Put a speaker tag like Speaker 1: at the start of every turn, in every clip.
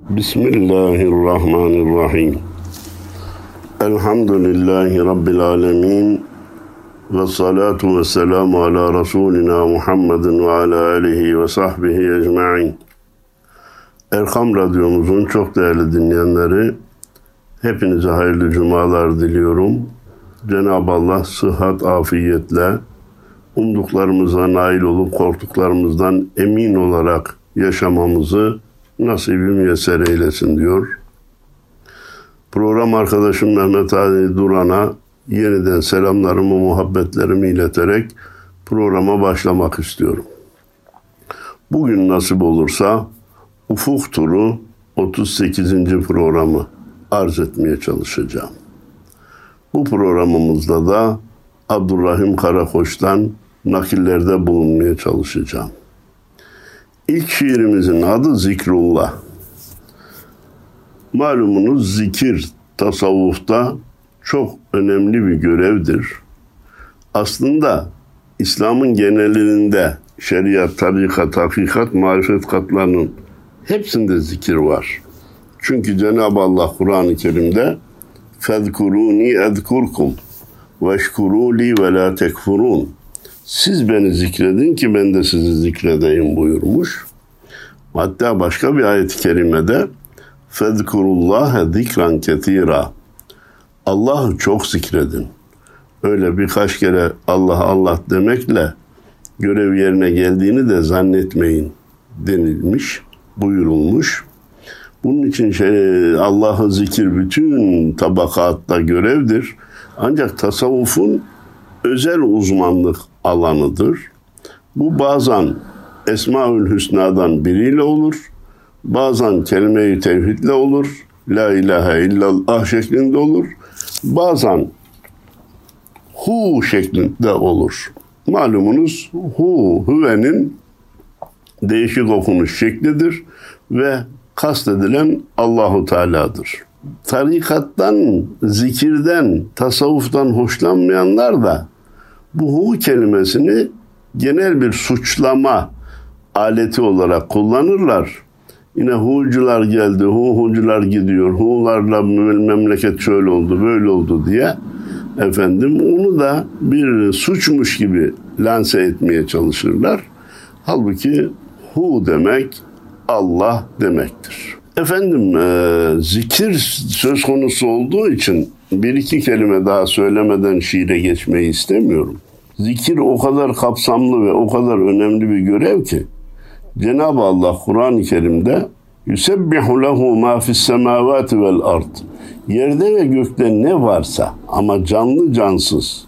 Speaker 1: Bismillahirrahmanirrahim. Elhamdülillahi Rabbil alemin. Ve salatu ve selamu ala Resulina Muhammedin ve ala alihi ve sahbihi ecma'in. Erkam Radyomuzun çok değerli dinleyenleri, hepinize hayırlı cumalar diliyorum. Cenab-ı Allah sıhhat, afiyetle, umduklarımıza nail olup korktuklarımızdan emin olarak yaşamamızı nasibi müyesser eylesin diyor. Program arkadaşım Mehmet Ali Duran'a yeniden selamlarımı, muhabbetlerimi ileterek programa başlamak istiyorum. Bugün nasip olursa Ufuk Turu 38. programı arz etmeye çalışacağım. Bu programımızda da Abdurrahim Karakoç'tan nakillerde bulunmaya çalışacağım. İlk şiirimizin adı Zikrullah. Malumunuz zikir tasavvufta çok önemli bir görevdir. Aslında İslam'ın genelinde şeriat, tarikat, hakikat, marifet katlarının hepsinde zikir var. Çünkü Cenab-ı Allah Kur'an-ı Kerim'de fezkuruni edkurkum veşkuru li ve la tekfurun. Siz beni zikredin ki ben de sizi zikredeyim buyurmuş. Hatta başka bir ayet-i kerimede fezkurullaha zikran ketira. Allah'ı çok zikredin. Öyle birkaç kere Allah Allah demekle görev yerine geldiğini de zannetmeyin denilmiş, buyurulmuş. Bunun için şey, Allah'ı zikir bütün tabakatta görevdir. Ancak tasavvufun özel uzmanlık alanıdır. Bu bazen Esmaül Hüsna'dan biriyle olur. Bazen kelime-i tevhidle olur. La ilahe illallah şeklinde olur. Bazen hu şeklinde olur. Malumunuz hu, hüvenin değişik okunuş şeklidir ve kastedilen Allahu Teala'dır. Tarikattan, zikirden, tasavvuftan hoşlanmayanlar da bu hu kelimesini genel bir suçlama aleti olarak kullanırlar. Yine hucular geldi, hu hucular gidiyor, hularla memleket şöyle oldu, böyle oldu diye efendim onu da bir suçmuş gibi lanse etmeye çalışırlar. Halbuki hu demek Allah demektir. Efendim e, zikir söz konusu olduğu için bir iki kelime daha söylemeden şiire geçmeyi istemiyorum. Zikir o kadar kapsamlı ve o kadar önemli bir görev ki Cenab-ı Allah Kur'an-ı Kerim'de Yusebbihu lehu ma fis semavati vel ard. Yerde ve gökte ne varsa ama canlı cansız,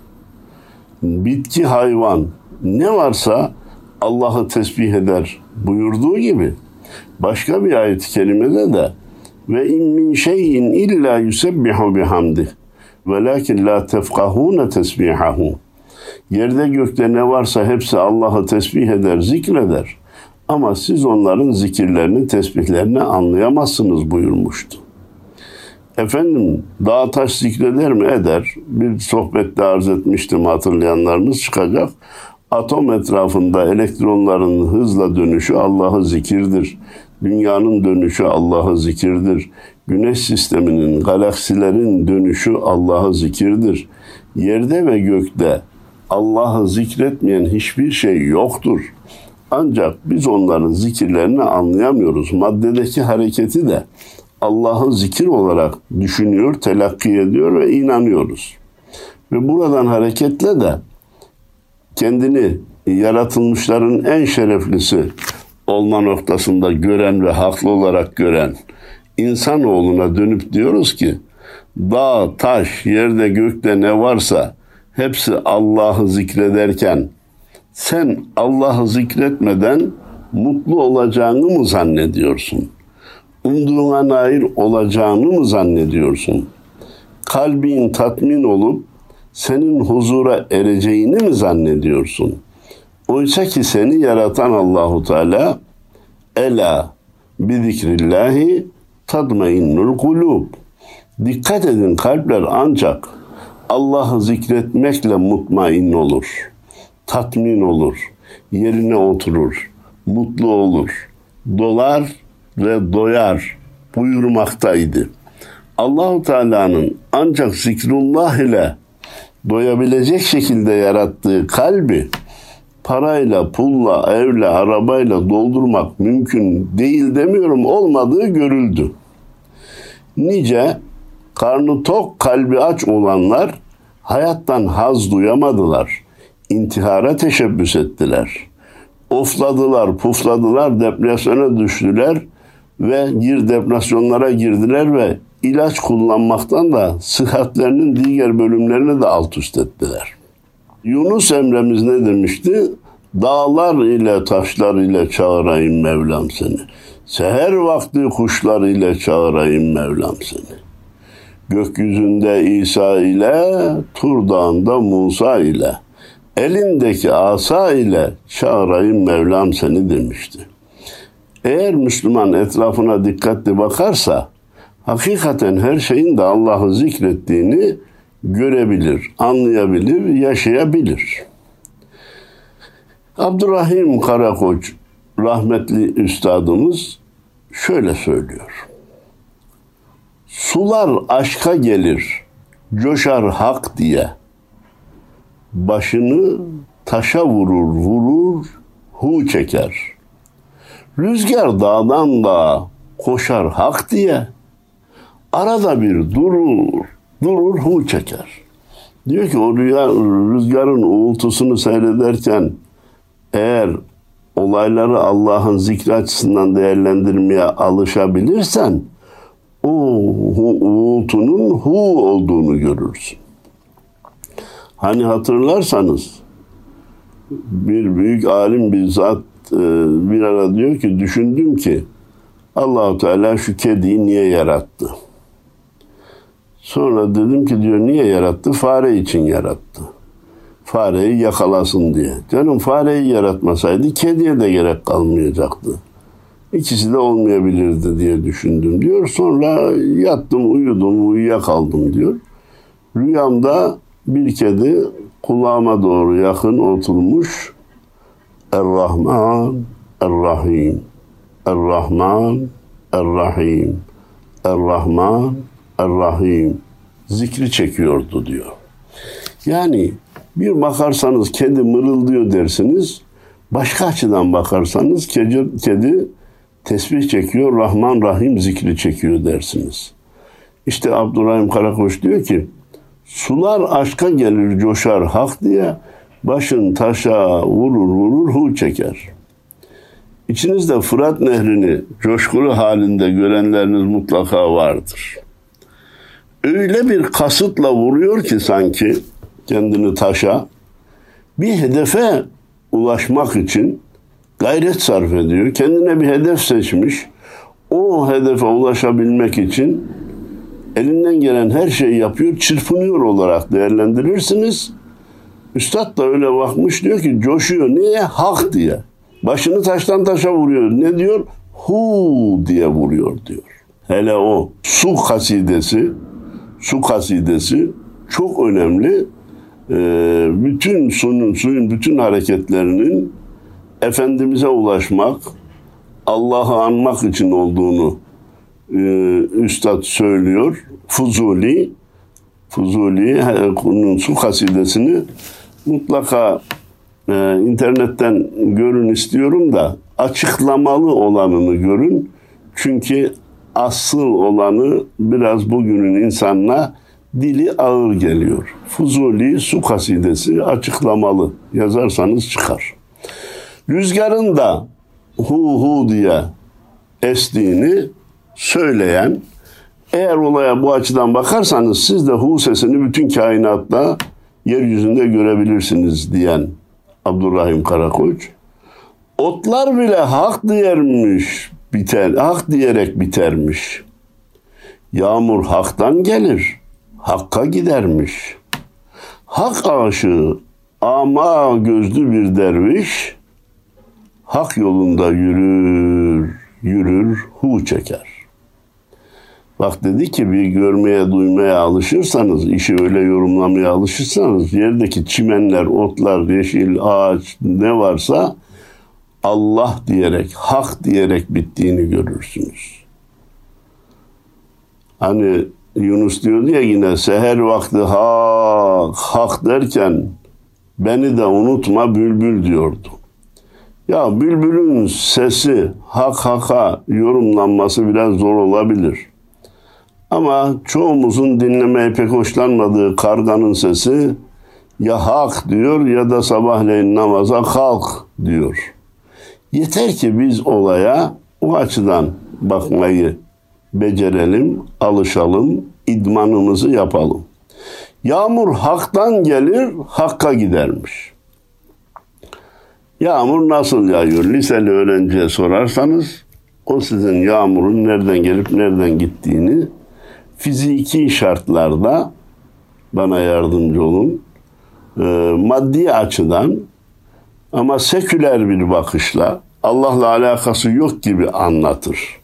Speaker 1: bitki hayvan ne varsa Allah'ı tesbih eder buyurduğu gibi başka bir ayet-i kerimede de ve in min şeyin illa yusebbihu bihamdi velakin la tefkahune tesbihahu Yerde gökte ne varsa hepsi Allah'ı tesbih eder, zikreder. Ama siz onların zikirlerini, tesbihlerini anlayamazsınız buyurmuştu. Efendim dağ taş zikreder mi? Eder. Bir sohbette arz etmiştim hatırlayanlarınız çıkacak. Atom etrafında elektronların hızla dönüşü Allah'ı zikirdir. Dünyanın dönüşü Allah'ı zikirdir. Güneş sisteminin, galaksilerin dönüşü Allah'ı zikirdir. Yerde ve gökte Allah'ı zikretmeyen hiçbir şey yoktur. Ancak biz onların zikirlerini anlayamıyoruz. Maddedeki hareketi de Allah'ı zikir olarak düşünüyor, telakki ediyor ve inanıyoruz. Ve buradan hareketle de kendini yaratılmışların en şereflisi olma noktasında gören ve haklı olarak gören insanoğluna dönüp diyoruz ki dağ, taş, yerde, gökte ne varsa hepsi Allah'ı zikrederken sen Allah'ı zikretmeden mutlu olacağını mı zannediyorsun? Umduğuna nail olacağını mı zannediyorsun? Kalbin tatmin olup senin huzura ereceğini mi zannediyorsun? Oysa ki seni yaratan Allahu Teala ela bi zikrillahi tadmainnul kulub. Dikkat edin kalpler ancak Allah'ı zikretmekle mutmain olur. Tatmin olur. Yerine oturur. Mutlu olur. Dolar ve doyar buyurmaktaydı. Allahu Teala'nın ancak zikrullah ile doyabilecek şekilde yarattığı kalbi parayla, pulla, evle, arabayla doldurmak mümkün değil demiyorum olmadığı görüldü. Nice karnı tok, kalbi aç olanlar hayattan haz duyamadılar. İntihara teşebbüs ettiler. Ofladılar, pufladılar, depresyona düştüler ve gir depresyonlara girdiler ve ilaç kullanmaktan da sıhhatlerinin diğer bölümlerini de alt üst ettiler. Yunus Emre'miz ne demişti? Dağlar ile taşlar ile çağırayım Mevlam seni. Seher vakti kuşlar ile çağırayım Mevlam seni. Gökyüzünde İsa ile, Tur Dağı'nda Musa ile, elindeki asa ile çağırayım Mevlam seni demişti. Eğer Müslüman etrafına dikkatli bakarsa, hakikaten her şeyin de Allah'ı zikrettiğini görebilir, anlayabilir, yaşayabilir. Abdurrahim Karakoç rahmetli üstadımız şöyle söylüyor. Sular aşka gelir, coşar hak diye. Başını taşa vurur, vurur, hu çeker. Rüzgar dağdan da koşar hak diye. Arada bir durur, durur, hu çeker. Diyor ki o rüzgarın uğultusunu seyrederken eğer olayları Allah'ın zikri açısından değerlendirmeye alışabilirsen o uğultunun hu olduğunu görürsün. Hani hatırlarsanız bir büyük alim bir zat e, bir ara diyor ki düşündüm ki Allahu Teala şu kediyi niye yarattı? Sonra dedim ki diyor niye yarattı? Fare için yarattı. Fareyi yakalasın diye. Canım fareyi yaratmasaydı kediye de gerek kalmayacaktı. İkisi de olmayabilirdi diye düşündüm diyor. Sonra yattım, uyudum, uyuyakaldım diyor. Rüyamda bir kedi kulağıma doğru yakın oturmuş. Er-Rahman, Er-Rahim, Er-Rahman, Er-Rahim, Er-Rahman, Er-Rahim zikri çekiyordu diyor. Yani bir bakarsanız kedi mırıldıyor dersiniz. Başka açıdan bakarsanız kedi, kedi tesbih çekiyor, Rahman Rahim zikri çekiyor dersiniz. İşte Abdurrahim Karakoç diyor ki, sular aşka gelir coşar hak diye, başın taşa vurur vurur hu çeker. İçinizde Fırat Nehri'ni coşkulu halinde görenleriniz mutlaka vardır. Öyle bir kasıtla vuruyor ki sanki kendini taşa, bir hedefe ulaşmak için gayret sarf ediyor. Kendine bir hedef seçmiş. O hedefe ulaşabilmek için elinden gelen her şeyi yapıyor, çırpınıyor olarak değerlendirirsiniz. Üstad da öyle bakmış diyor ki coşuyor. Niye? Hak diye. Başını taştan taşa vuruyor. Ne diyor? Hu diye vuruyor diyor. Hele o su kasidesi, su kasidesi çok önemli. Ee, bütün suyun, suyun bütün hareketlerinin Efendimiz'e ulaşmak, Allah'ı anmak için olduğunu e, Üstad söylüyor. Fuzuli, Fuzuli'nin su kasidesini mutlaka e, internetten görün istiyorum da açıklamalı olanını görün. Çünkü asıl olanı biraz bugünün insanına dili ağır geliyor. Fuzuli su kasidesi açıklamalı. Yazarsanız çıkar. Rüzgarın da hu hu diye estiğini söyleyen eğer olaya bu açıdan bakarsanız siz de hu sesini bütün kainatta yeryüzünde görebilirsiniz diyen Abdurrahim Karakoç. Otlar bile hak diyermiş, biter, hak diyerek bitermiş. Yağmur haktan gelir, hakka gidermiş. Hak aşığı ama gözlü bir derviş, hak yolunda yürür, yürür, hu çeker. Bak dedi ki bir görmeye, duymaya alışırsanız, işi öyle yorumlamaya alışırsanız, yerdeki çimenler, otlar, yeşil ağaç ne varsa Allah diyerek, hak diyerek bittiğini görürsünüz. Hani Yunus diyordu ya yine seher vakti hak hak derken beni de unutma bülbül diyordu. Ya bülbülün sesi hak haka yorumlanması biraz zor olabilir. Ama çoğumuzun dinlemeye pek hoşlanmadığı karganın sesi ya hak diyor ya da sabahleyin namaza kalk diyor. Yeter ki biz olaya o açıdan bakmayı becerelim, alışalım, idmanımızı yapalım. Yağmur haktan gelir, hakka gidermiş. Yağmur nasıl yağıyor? Liseli öğrenciye sorarsanız o sizin yağmurun nereden gelip nereden gittiğini fiziki şartlarda bana yardımcı olun. E, maddi açıdan ama seküler bir bakışla Allah'la alakası yok gibi anlatır.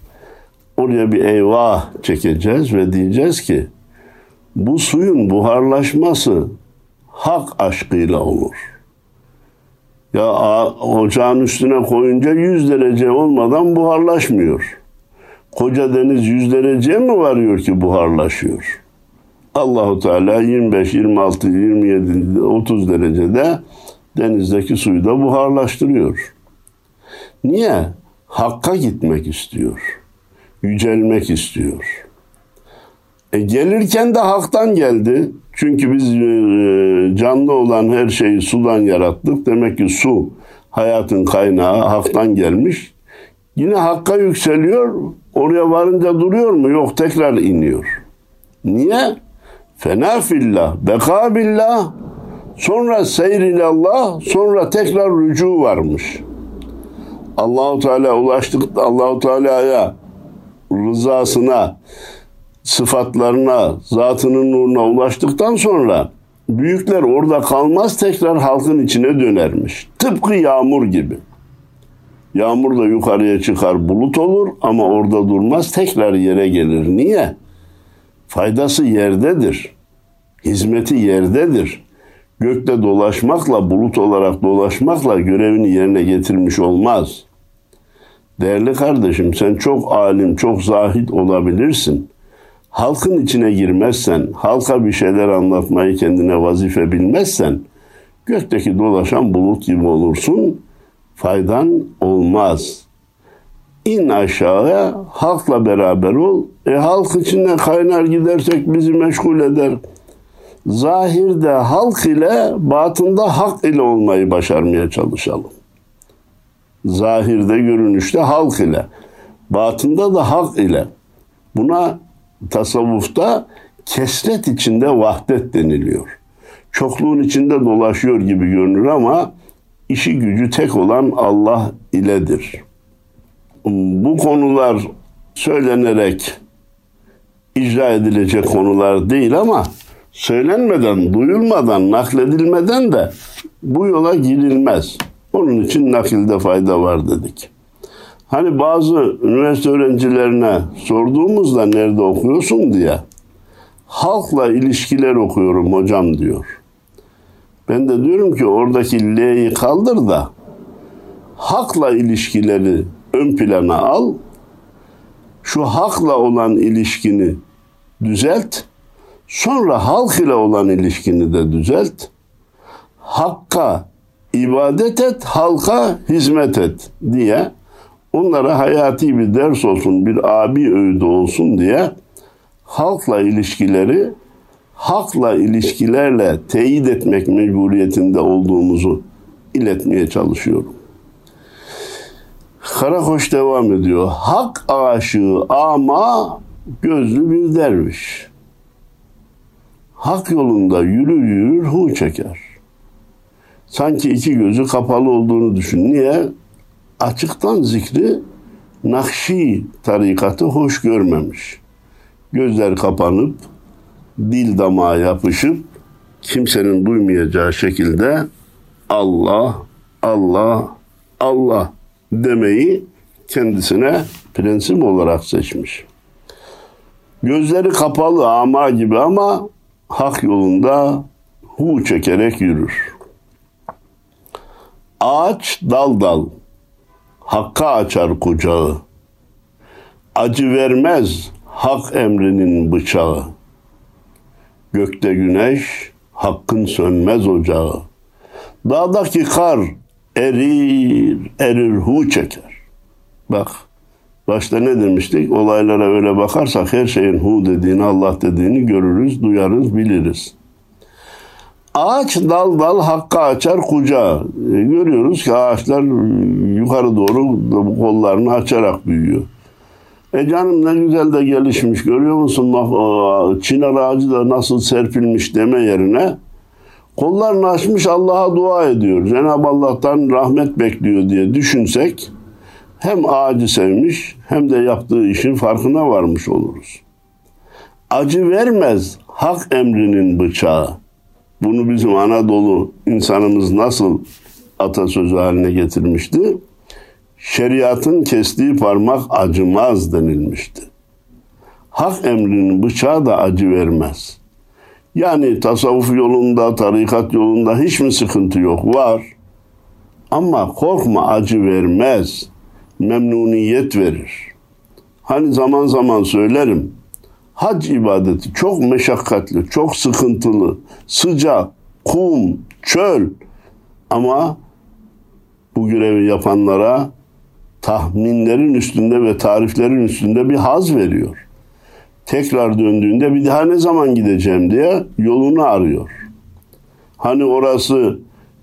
Speaker 1: Oraya bir eyvah çekeceğiz ve diyeceğiz ki bu suyun buharlaşması hak aşkıyla olur. Ya ocağın üstüne koyunca 100 derece olmadan buharlaşmıyor. Koca deniz 100 dereceye mi varıyor ki buharlaşıyor? Allahu Teala 25, 26, 27, 30 derecede denizdeki suyu da buharlaştırıyor. Niye? Hakka gitmek istiyor. Yücelmek istiyor. E gelirken de haktan geldi. Çünkü biz e, canlı olan her şeyi sudan yarattık. Demek ki su hayatın kaynağı haktan gelmiş. Yine hakka yükseliyor. Oraya varınca duruyor mu? Yok tekrar iniyor. Niye? Fena fillah, beka billah, sonra seyrilallah, sonra tekrar rücu varmış. Allahu Teala ulaştık Allahu Teala'ya rızasına, sıfatlarına, zatının nuruna ulaştıktan sonra büyükler orada kalmaz tekrar halkın içine dönermiş. Tıpkı yağmur gibi. Yağmur da yukarıya çıkar bulut olur ama orada durmaz tekrar yere gelir. Niye? Faydası yerdedir. Hizmeti yerdedir. Gökte dolaşmakla, bulut olarak dolaşmakla görevini yerine getirmiş olmaz. Değerli kardeşim sen çok alim, çok zahid olabilirsin. Halkın içine girmezsen, halka bir şeyler anlatmayı kendine vazife bilmezsen, gökteki dolaşan bulut gibi olursun, faydan olmaz. İn aşağıya, halkla beraber ol. E halk içinden kaynar gidersek bizi meşgul eder. Zahirde halk ile, batında hak ile olmayı başarmaya çalışalım. Zahirde, görünüşte halk ile, batında da hak ile. Buna tasavvufta kesret içinde vahdet deniliyor. Çokluğun içinde dolaşıyor gibi görünür ama işi gücü tek olan Allah iledir. Bu konular söylenerek icra edilecek konular değil ama söylenmeden, duyulmadan, nakledilmeden de bu yola girilmez. Onun için nakilde fayda var dedik. Hani bazı üniversite öğrencilerine sorduğumuzda nerede okuyorsun diye halkla ilişkiler okuyorum hocam diyor. Ben de diyorum ki oradaki L'yi kaldır da hakla ilişkileri ön plana al. Şu hakla olan ilişkini düzelt. Sonra halk ile olan ilişkini de düzelt. Hakka ibadet et, halka hizmet et diye onlara hayati bir ders olsun, bir abi öğüdü olsun diye halkla ilişkileri hakla ilişkilerle teyit etmek mecburiyetinde olduğumuzu iletmeye çalışıyorum. Karakoş devam ediyor. Hak aşığı ama gözlü bir derviş. Hak yolunda yürür yürür hu çeker. Sanki iki gözü kapalı olduğunu düşün. Niye? Açıktan zikri Nakşi tarikatı hoş görmemiş. Gözler kapanıp dil damağa yapışıp kimsenin duymayacağı şekilde Allah, Allah, Allah demeyi kendisine prensip olarak seçmiş. Gözleri kapalı ama gibi ama hak yolunda hu çekerek yürür. Ağaç dal dal, hakka açar kucağı. Acı vermez, hak emrinin bıçağı. Gökte güneş, hakkın sönmez ocağı. Dağdaki kar erir, erir hu çeker. Bak, başta ne demiştik? Olaylara öyle bakarsak her şeyin hu dediğini, Allah dediğini görürüz, duyarız, biliriz. Ağaç dal dal hakka açar kucağı. E, görüyoruz ki ağaçlar yukarı doğru kollarını açarak büyüyor. E canım ne güzel de gelişmiş görüyor musun? Bak çınar ağacı da nasıl serpilmiş deme yerine kollarını açmış Allah'a dua ediyor. Cenab-ı Allah'tan rahmet bekliyor diye düşünsek hem ağacı sevmiş hem de yaptığı işin farkına varmış oluruz. Acı vermez hak emrinin bıçağı. Bunu bizim Anadolu insanımız nasıl atasözü haline getirmişti? Şeriatın kestiği parmak acımaz denilmişti. Hak emrinin bıçağı da acı vermez. Yani tasavvuf yolunda, tarikat yolunda hiç mi sıkıntı yok? Var. Ama korkma acı vermez. Memnuniyet verir. Hani zaman zaman söylerim hac ibadeti çok meşakkatli, çok sıkıntılı, sıcak, kum, çöl ama bu görevi yapanlara tahminlerin üstünde ve tariflerin üstünde bir haz veriyor. Tekrar döndüğünde bir daha ne zaman gideceğim diye yolunu arıyor. Hani orası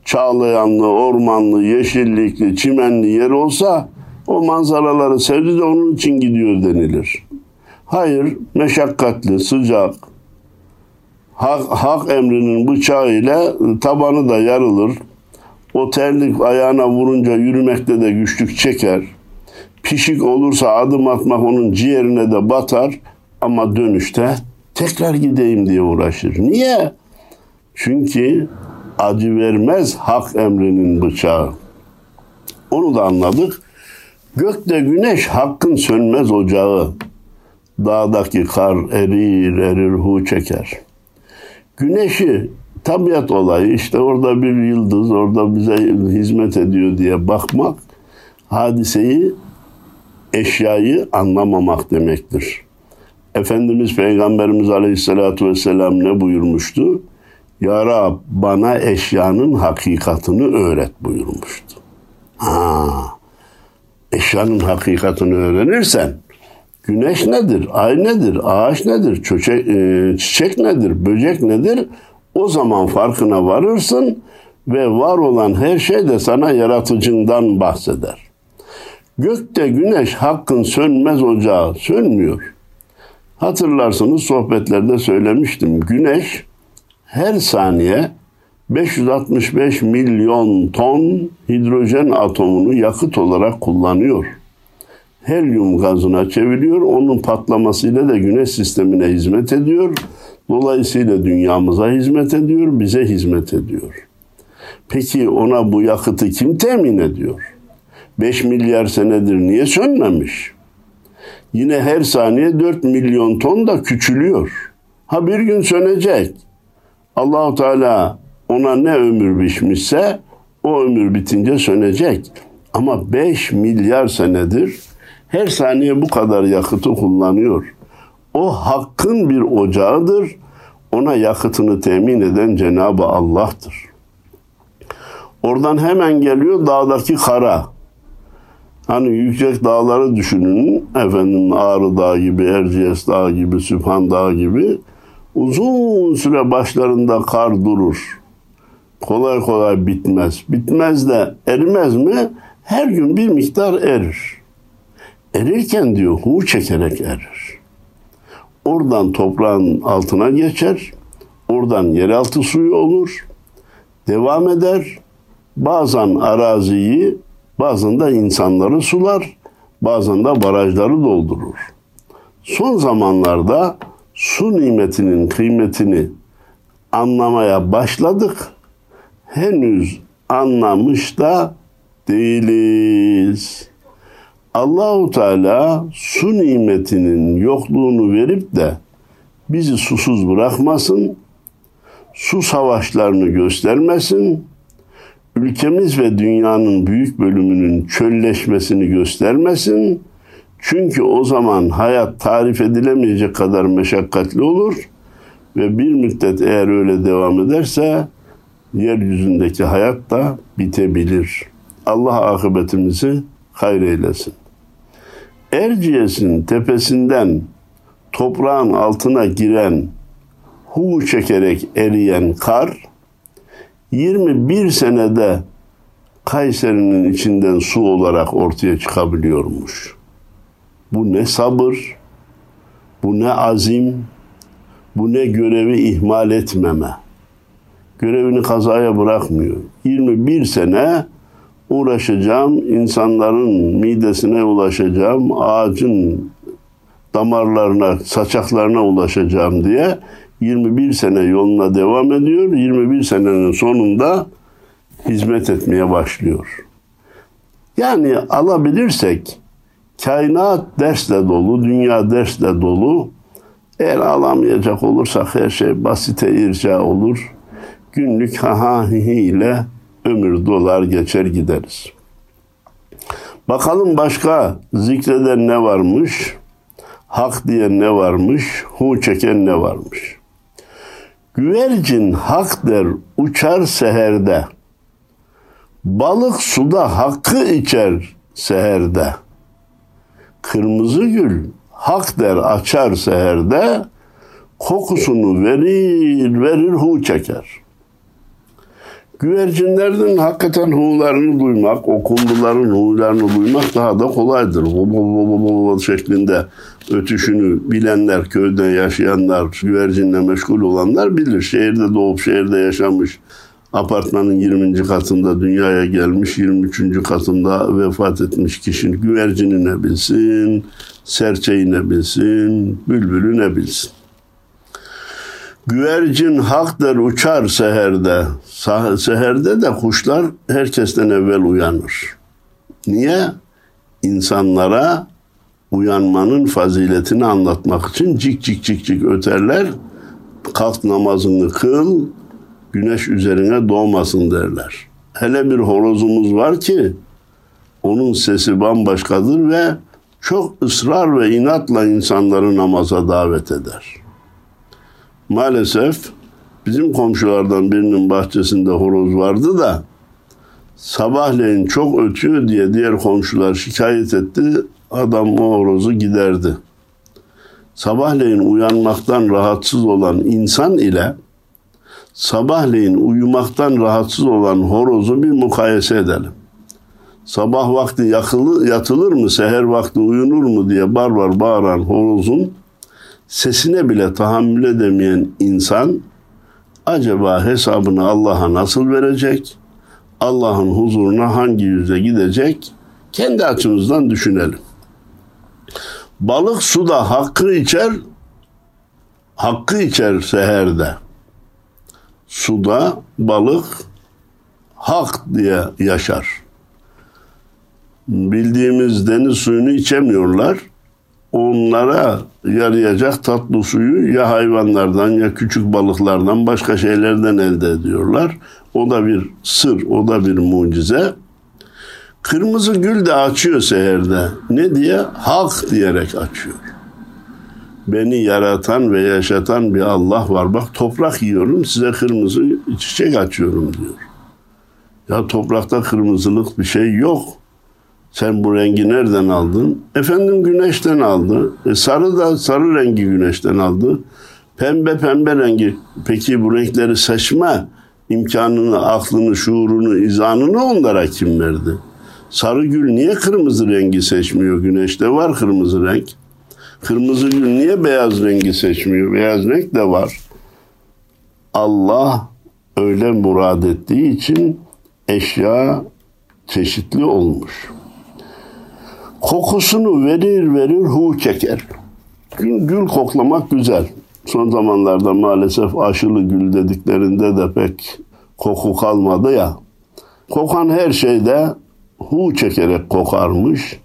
Speaker 1: çağlayanlı, ormanlı, yeşillikli, çimenli yer olsa o manzaraları sevdi de onun için gidiyor denilir. Hayır, meşakkatli, sıcak, hak, hak emrinin bıçağıyla tabanı da yarılır. O terlik ayağına vurunca yürümekte de güçlük çeker. Pişik olursa adım atmak onun ciğerine de batar ama dönüşte tekrar gideyim diye uğraşır. Niye? Çünkü acı vermez hak emrinin bıçağı. Onu da anladık. Gökte güneş hakkın sönmez ocağı. Dağdaki kar erir erir hu çeker. Güneşi tabiat olayı işte orada bir yıldız orada bize hizmet ediyor diye bakmak hadiseyi eşyayı anlamamak demektir. Efendimiz Peygamberimiz Aleyhisselatü Vesselam ne buyurmuştu? Ya Rab bana eşyanın hakikatını öğret buyurmuştu. Ha, eşyanın hakikatini öğrenirsen Güneş nedir? Ay nedir? Ağaç nedir? Çöçek, e, çiçek nedir? Böcek nedir? O zaman farkına varırsın ve var olan her şey de sana yaratıcından bahseder. Gökte güneş hakkın sönmez ocağı sönmüyor. Hatırlarsınız sohbetlerde söylemiştim. Güneş her saniye 565 milyon ton hidrojen atomunu yakıt olarak kullanıyor helyum gazına çeviriyor. Onun patlamasıyla da güneş sistemine hizmet ediyor. Dolayısıyla dünyamıza hizmet ediyor, bize hizmet ediyor. Peki ona bu yakıtı kim temin ediyor? 5 milyar senedir niye sönmemiş? Yine her saniye 4 milyon ton da küçülüyor. Ha bir gün sönecek. Allahu Teala ona ne ömür biçmişse o ömür bitince sönecek. Ama 5 milyar senedir her saniye bu kadar yakıtı kullanıyor. O hakkın bir ocağıdır. Ona yakıtını temin eden Cenab-ı Allah'tır. Oradan hemen geliyor dağdaki kara. Hani yüksek dağları düşünün. Efendim Ağrı Dağı gibi, Erciyes Dağı gibi, Sübhan Dağı gibi. Uzun süre başlarında kar durur. Kolay kolay bitmez. Bitmez de erimez mi? Her gün bir miktar erir. Erirken diyor hu çekerek erir. Oradan toprağın altına geçer. Oradan yeraltı suyu olur. Devam eder. Bazen araziyi, bazen de insanları sular. Bazen de barajları doldurur. Son zamanlarda su nimetinin kıymetini anlamaya başladık. Henüz anlamış da değiliz. Allahu Teala su nimetinin yokluğunu verip de bizi susuz bırakmasın, su savaşlarını göstermesin, ülkemiz ve dünyanın büyük bölümünün çölleşmesini göstermesin. Çünkü o zaman hayat tarif edilemeyecek kadar meşakkatli olur ve bir müddet eğer öyle devam ederse yeryüzündeki hayat da bitebilir. Allah akıbetimizi hayır eylesin. Erciyes'in tepesinden toprağın altına giren, hu çekerek eriyen kar, 21 senede Kayseri'nin içinden su olarak ortaya çıkabiliyormuş. Bu ne sabır, bu ne azim, bu ne görevi ihmal etmeme. Görevini kazaya bırakmıyor. 21 sene uğraşacağım, insanların midesine ulaşacağım, ağacın damarlarına, saçaklarına ulaşacağım diye 21 sene yoluna devam ediyor. 21 senenin sonunda hizmet etmeye başlıyor. Yani alabilirsek kainat dersle dolu, dünya dersle dolu. Eğer alamayacak olursak her şey basite irca olur. Günlük ha ha hi ile ömür dolar geçer gideriz. Bakalım başka zikreden ne varmış? Hak diyen ne varmış? Hu çeken ne varmış? Güvercin hak der uçar seherde. Balık suda hakkı içer seherde. Kırmızı gül hak der açar seherde. Kokusunu verir verir hu çeker. Güvercinlerden hakikaten hu'larını duymak, o kumruların hu'larını duymak daha da kolaydır. Bol şeklinde ötüşünü bilenler, köyde yaşayanlar, güvercinle meşgul olanlar bilir. Şehirde doğup şehirde yaşamış, apartmanın 20. katında dünyaya gelmiş, 23. katında vefat etmiş kişinin güvercini ne bilsin, serçeyi ne bilsin, bülbülü ne bilsin. Güvercin hakdır uçar seherde. Seherde de kuşlar herkesten evvel uyanır. Niye? İnsanlara uyanmanın faziletini anlatmak için cik cik cik cik öterler. Kalk namazını kıl, güneş üzerine doğmasın derler. Hele bir horozumuz var ki onun sesi bambaşkadır ve çok ısrar ve inatla insanları namaza davet eder maalesef bizim komşulardan birinin bahçesinde horoz vardı da sabahleyin çok ötüyor diye diğer komşular şikayet etti. Adam o horozu giderdi. Sabahleyin uyanmaktan rahatsız olan insan ile sabahleyin uyumaktan rahatsız olan horozu bir mukayese edelim. Sabah vakti yakılı, yatılır mı, seher vakti uyunur mu diye barbar bağıran horozun sesine bile tahammül edemeyen insan acaba hesabını Allah'a nasıl verecek? Allah'ın huzuruna hangi yüzle gidecek? Kendi açımızdan düşünelim. Balık suda hakkı içer, hakkı içer seherde. Suda balık hak diye yaşar. Bildiğimiz deniz suyunu içemiyorlar onlara yarayacak tatlı suyu ya hayvanlardan ya küçük balıklardan başka şeylerden elde ediyorlar. O da bir sır, o da bir mucize. Kırmızı gül de açıyor seherde. Ne diye? Hak diyerek açıyor. Beni yaratan ve yaşatan bir Allah var. Bak toprak yiyorum size kırmızı çiçek açıyorum diyor. Ya toprakta kırmızılık bir şey yok. Sen bu rengi nereden aldın? Efendim güneşten aldı. E sarı da sarı rengi güneşten aldı. Pembe pembe rengi. Peki bu renkleri seçme imkanını, aklını, şuurunu, izanını onlara kim verdi? Sarı gül niye kırmızı rengi seçmiyor? Güneşte var kırmızı renk. Kırmızı gül niye beyaz rengi seçmiyor? Beyaz renk de var. Allah öyle murad ettiği için eşya çeşitli olmuş kokusunu verir verir hu çeker. Gül, gül koklamak güzel. Son zamanlarda maalesef aşılı gül dediklerinde de pek koku kalmadı ya. Kokan her şeyde hu çekerek kokarmış.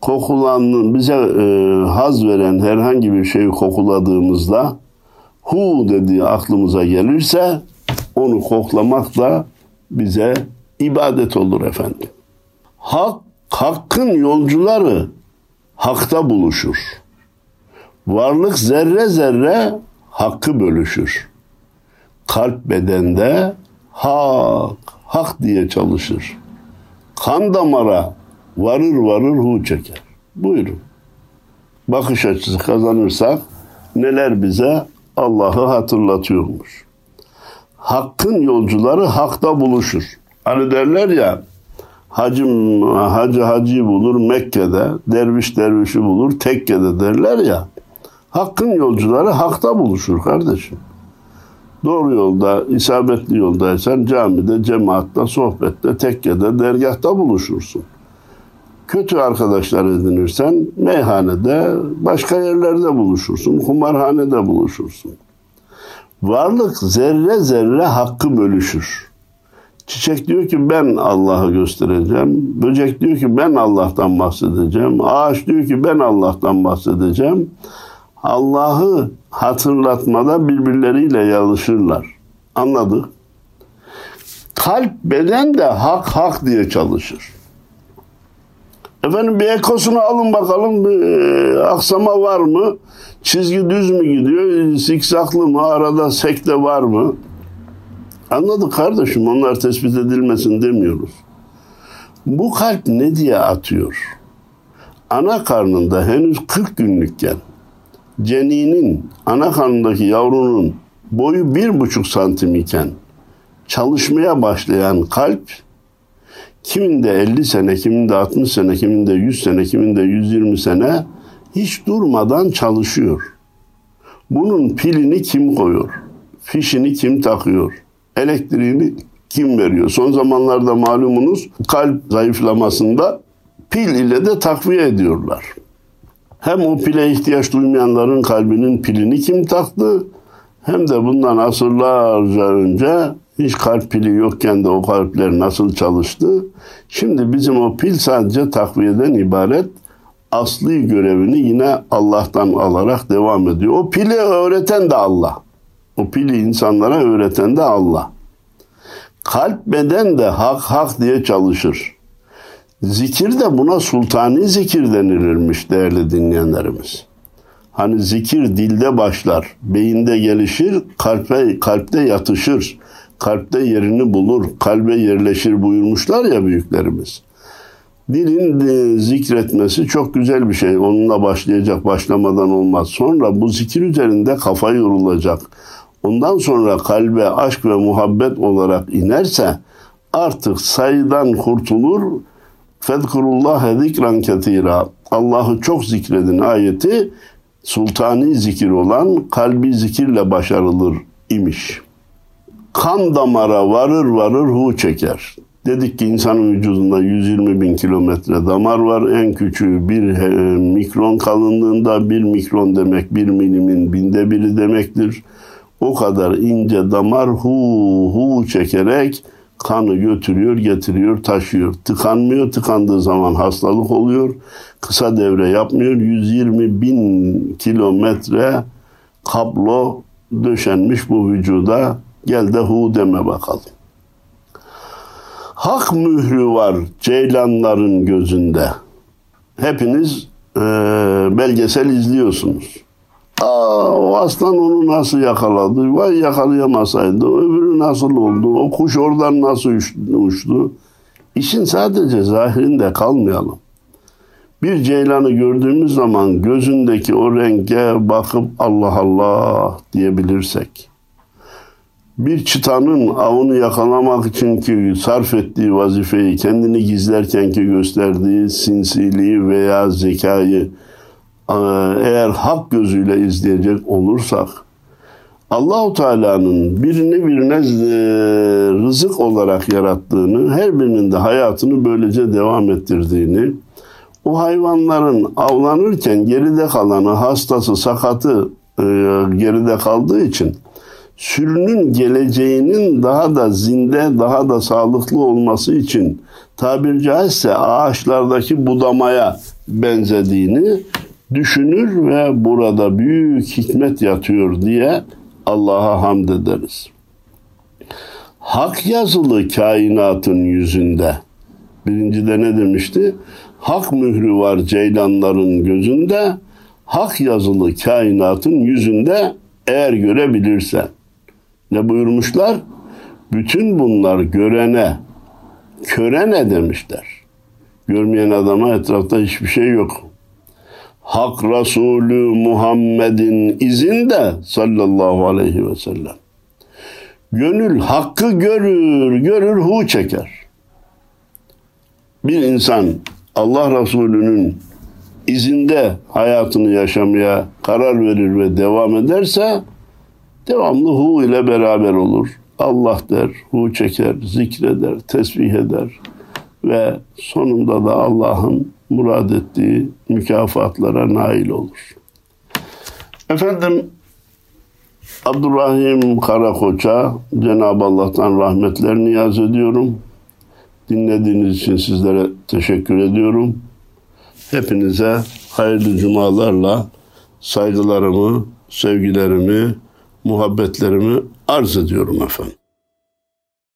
Speaker 1: Kokulanın bize e, haz veren herhangi bir şeyi kokuladığımızda hu dediği aklımıza gelirse onu koklamak da bize ibadet olur efendim. Hak hakkın yolcuları hakta buluşur. Varlık zerre zerre hakkı bölüşür. Kalp bedende hak, hak diye çalışır. Kan damara varır varır hu çeker. Buyurun. Bakış açısı kazanırsak neler bize Allah'ı hatırlatıyormuş. Hakkın yolcuları hakta buluşur. Hani derler ya hacım hacı hacı bulur Mekke'de, derviş dervişi bulur tekkede derler ya. Hakkın yolcuları hakta buluşur kardeşim. Doğru yolda, isabetli yoldaysan camide, cemaatta, sohbette, tekkede, dergahta buluşursun. Kötü arkadaşlar edinirsen meyhanede, başka yerlerde buluşursun, kumarhanede buluşursun. Varlık zerre zerre hakkı bölüşür. Çiçek diyor ki ben Allah'ı göstereceğim. Böcek diyor ki ben Allah'tan bahsedeceğim. Ağaç diyor ki ben Allah'tan bahsedeceğim. Allah'ı hatırlatmada birbirleriyle yarışırlar. Anladık. Kalp beden de hak hak diye çalışır. Efendim bir ekosunu alın bakalım bir e, aksama var mı? Çizgi düz mü gidiyor? Sikzaklı mı? Arada sekte var mı? Anladık kardeşim onlar tespit edilmesin demiyoruz. Bu kalp ne diye atıyor? Ana karnında henüz 40 günlükken ceninin ana karnındaki yavrunun boyu bir buçuk santim iken çalışmaya başlayan kalp kiminde 50 sene, kiminde 60 sene, kiminde 100 sene, kiminde 120 sene hiç durmadan çalışıyor. Bunun pilini kim koyuyor? Fişini kim takıyor? Elektriğini kim veriyor? Son zamanlarda malumunuz kalp zayıflamasında pil ile de takviye ediyorlar. Hem o pile ihtiyaç duymayanların kalbinin pilini kim taktı? Hem de bundan asırlarca önce hiç kalp pili yokken de o kalpler nasıl çalıştı? Şimdi bizim o pil sadece takviyeden ibaret. Asli görevini yine Allah'tan alarak devam ediyor. O pili öğreten de Allah. O pili insanlara öğreten de Allah. Kalp beden de hak hak diye çalışır. Zikir de buna sultani zikir denilirmiş değerli dinleyenlerimiz. Hani zikir dilde başlar, beyinde gelişir, kalpe, kalpte yatışır, kalpte yerini bulur, kalbe yerleşir buyurmuşlar ya büyüklerimiz. Dilin e, zikretmesi çok güzel bir şey. Onunla başlayacak, başlamadan olmaz. Sonra bu zikir üzerinde kafa yorulacak. Ondan sonra kalbe aşk ve muhabbet olarak inerse artık sayıdan kurtulur, Fedkurullahe zikran ketira. Allah'ı çok zikredin ayeti sultani zikir olan kalbi zikirle başarılır imiş. Kan damara varır varır hu çeker. Dedik ki insanın vücudunda 120 bin kilometre damar var. En küçüğü bir mikron kalınlığında bir mikron demek bir milimin binde biri demektir. O kadar ince damar hu hu çekerek kanı götürüyor, getiriyor, taşıyor. Tıkanmıyor, tıkandığı zaman hastalık oluyor. Kısa devre yapmıyor. 120 bin kilometre kablo döşenmiş bu vücuda. Gel de hu deme bakalım. Hak mührü var ceylanların gözünde. Hepiniz e, belgesel izliyorsunuz. Aa, o aslan onu nasıl yakaladı? Vay yakalayamasaydı. Öbürü nasıl oldu? O kuş oradan nasıl uçtu? İşin sadece zahirinde kalmayalım. Bir ceylanı gördüğümüz zaman gözündeki o renge bakıp Allah Allah diyebilirsek, bir çıtanın avını yakalamak için ki sarf ettiği vazifeyi, kendini gizlerken ki gösterdiği sinsiliği veya zekayı eğer hak gözüyle izleyecek olursak Allahu Teala'nın birini birine e, rızık olarak yarattığını, her birinin de hayatını böylece devam ettirdiğini, o hayvanların avlanırken geride kalanı, hastası, sakatı e, geride kaldığı için sürünün geleceğinin daha da zinde, daha da sağlıklı olması için tabir caizse ağaçlardaki budamaya benzediğini düşünür ve burada büyük hikmet yatıyor diye Allah'a hamd ederiz. Hak yazılı kainatın yüzünde. Birincide ne demişti? hak mührü var ceylanların gözünde, hak yazılı kainatın yüzünde eğer görebilirsen. Ne buyurmuşlar? Bütün bunlar görene, köre ne demişler. Görmeyen adama etrafta hiçbir şey yok. Hak Resulü Muhammed'in izinde sallallahu aleyhi ve sellem. Gönül hakkı görür, görür hu çeker. Bir insan Allah Resulü'nün izinde hayatını yaşamaya karar verir ve devam ederse devamlı hu ile beraber olur. Allah der, hu çeker, zikreder, tesbih eder ve sonunda da Allah'ın murad ettiği mükafatlara nail olur. Efendim Abdurrahim Karakoç'a Cenab-ı Allah'tan rahmetler niyaz ediyorum. Dinlediğiniz için sizlere teşekkür ediyorum. Hepinize hayırlı cumalarla saygılarımı, sevgilerimi, muhabbetlerimi arz ediyorum efendim.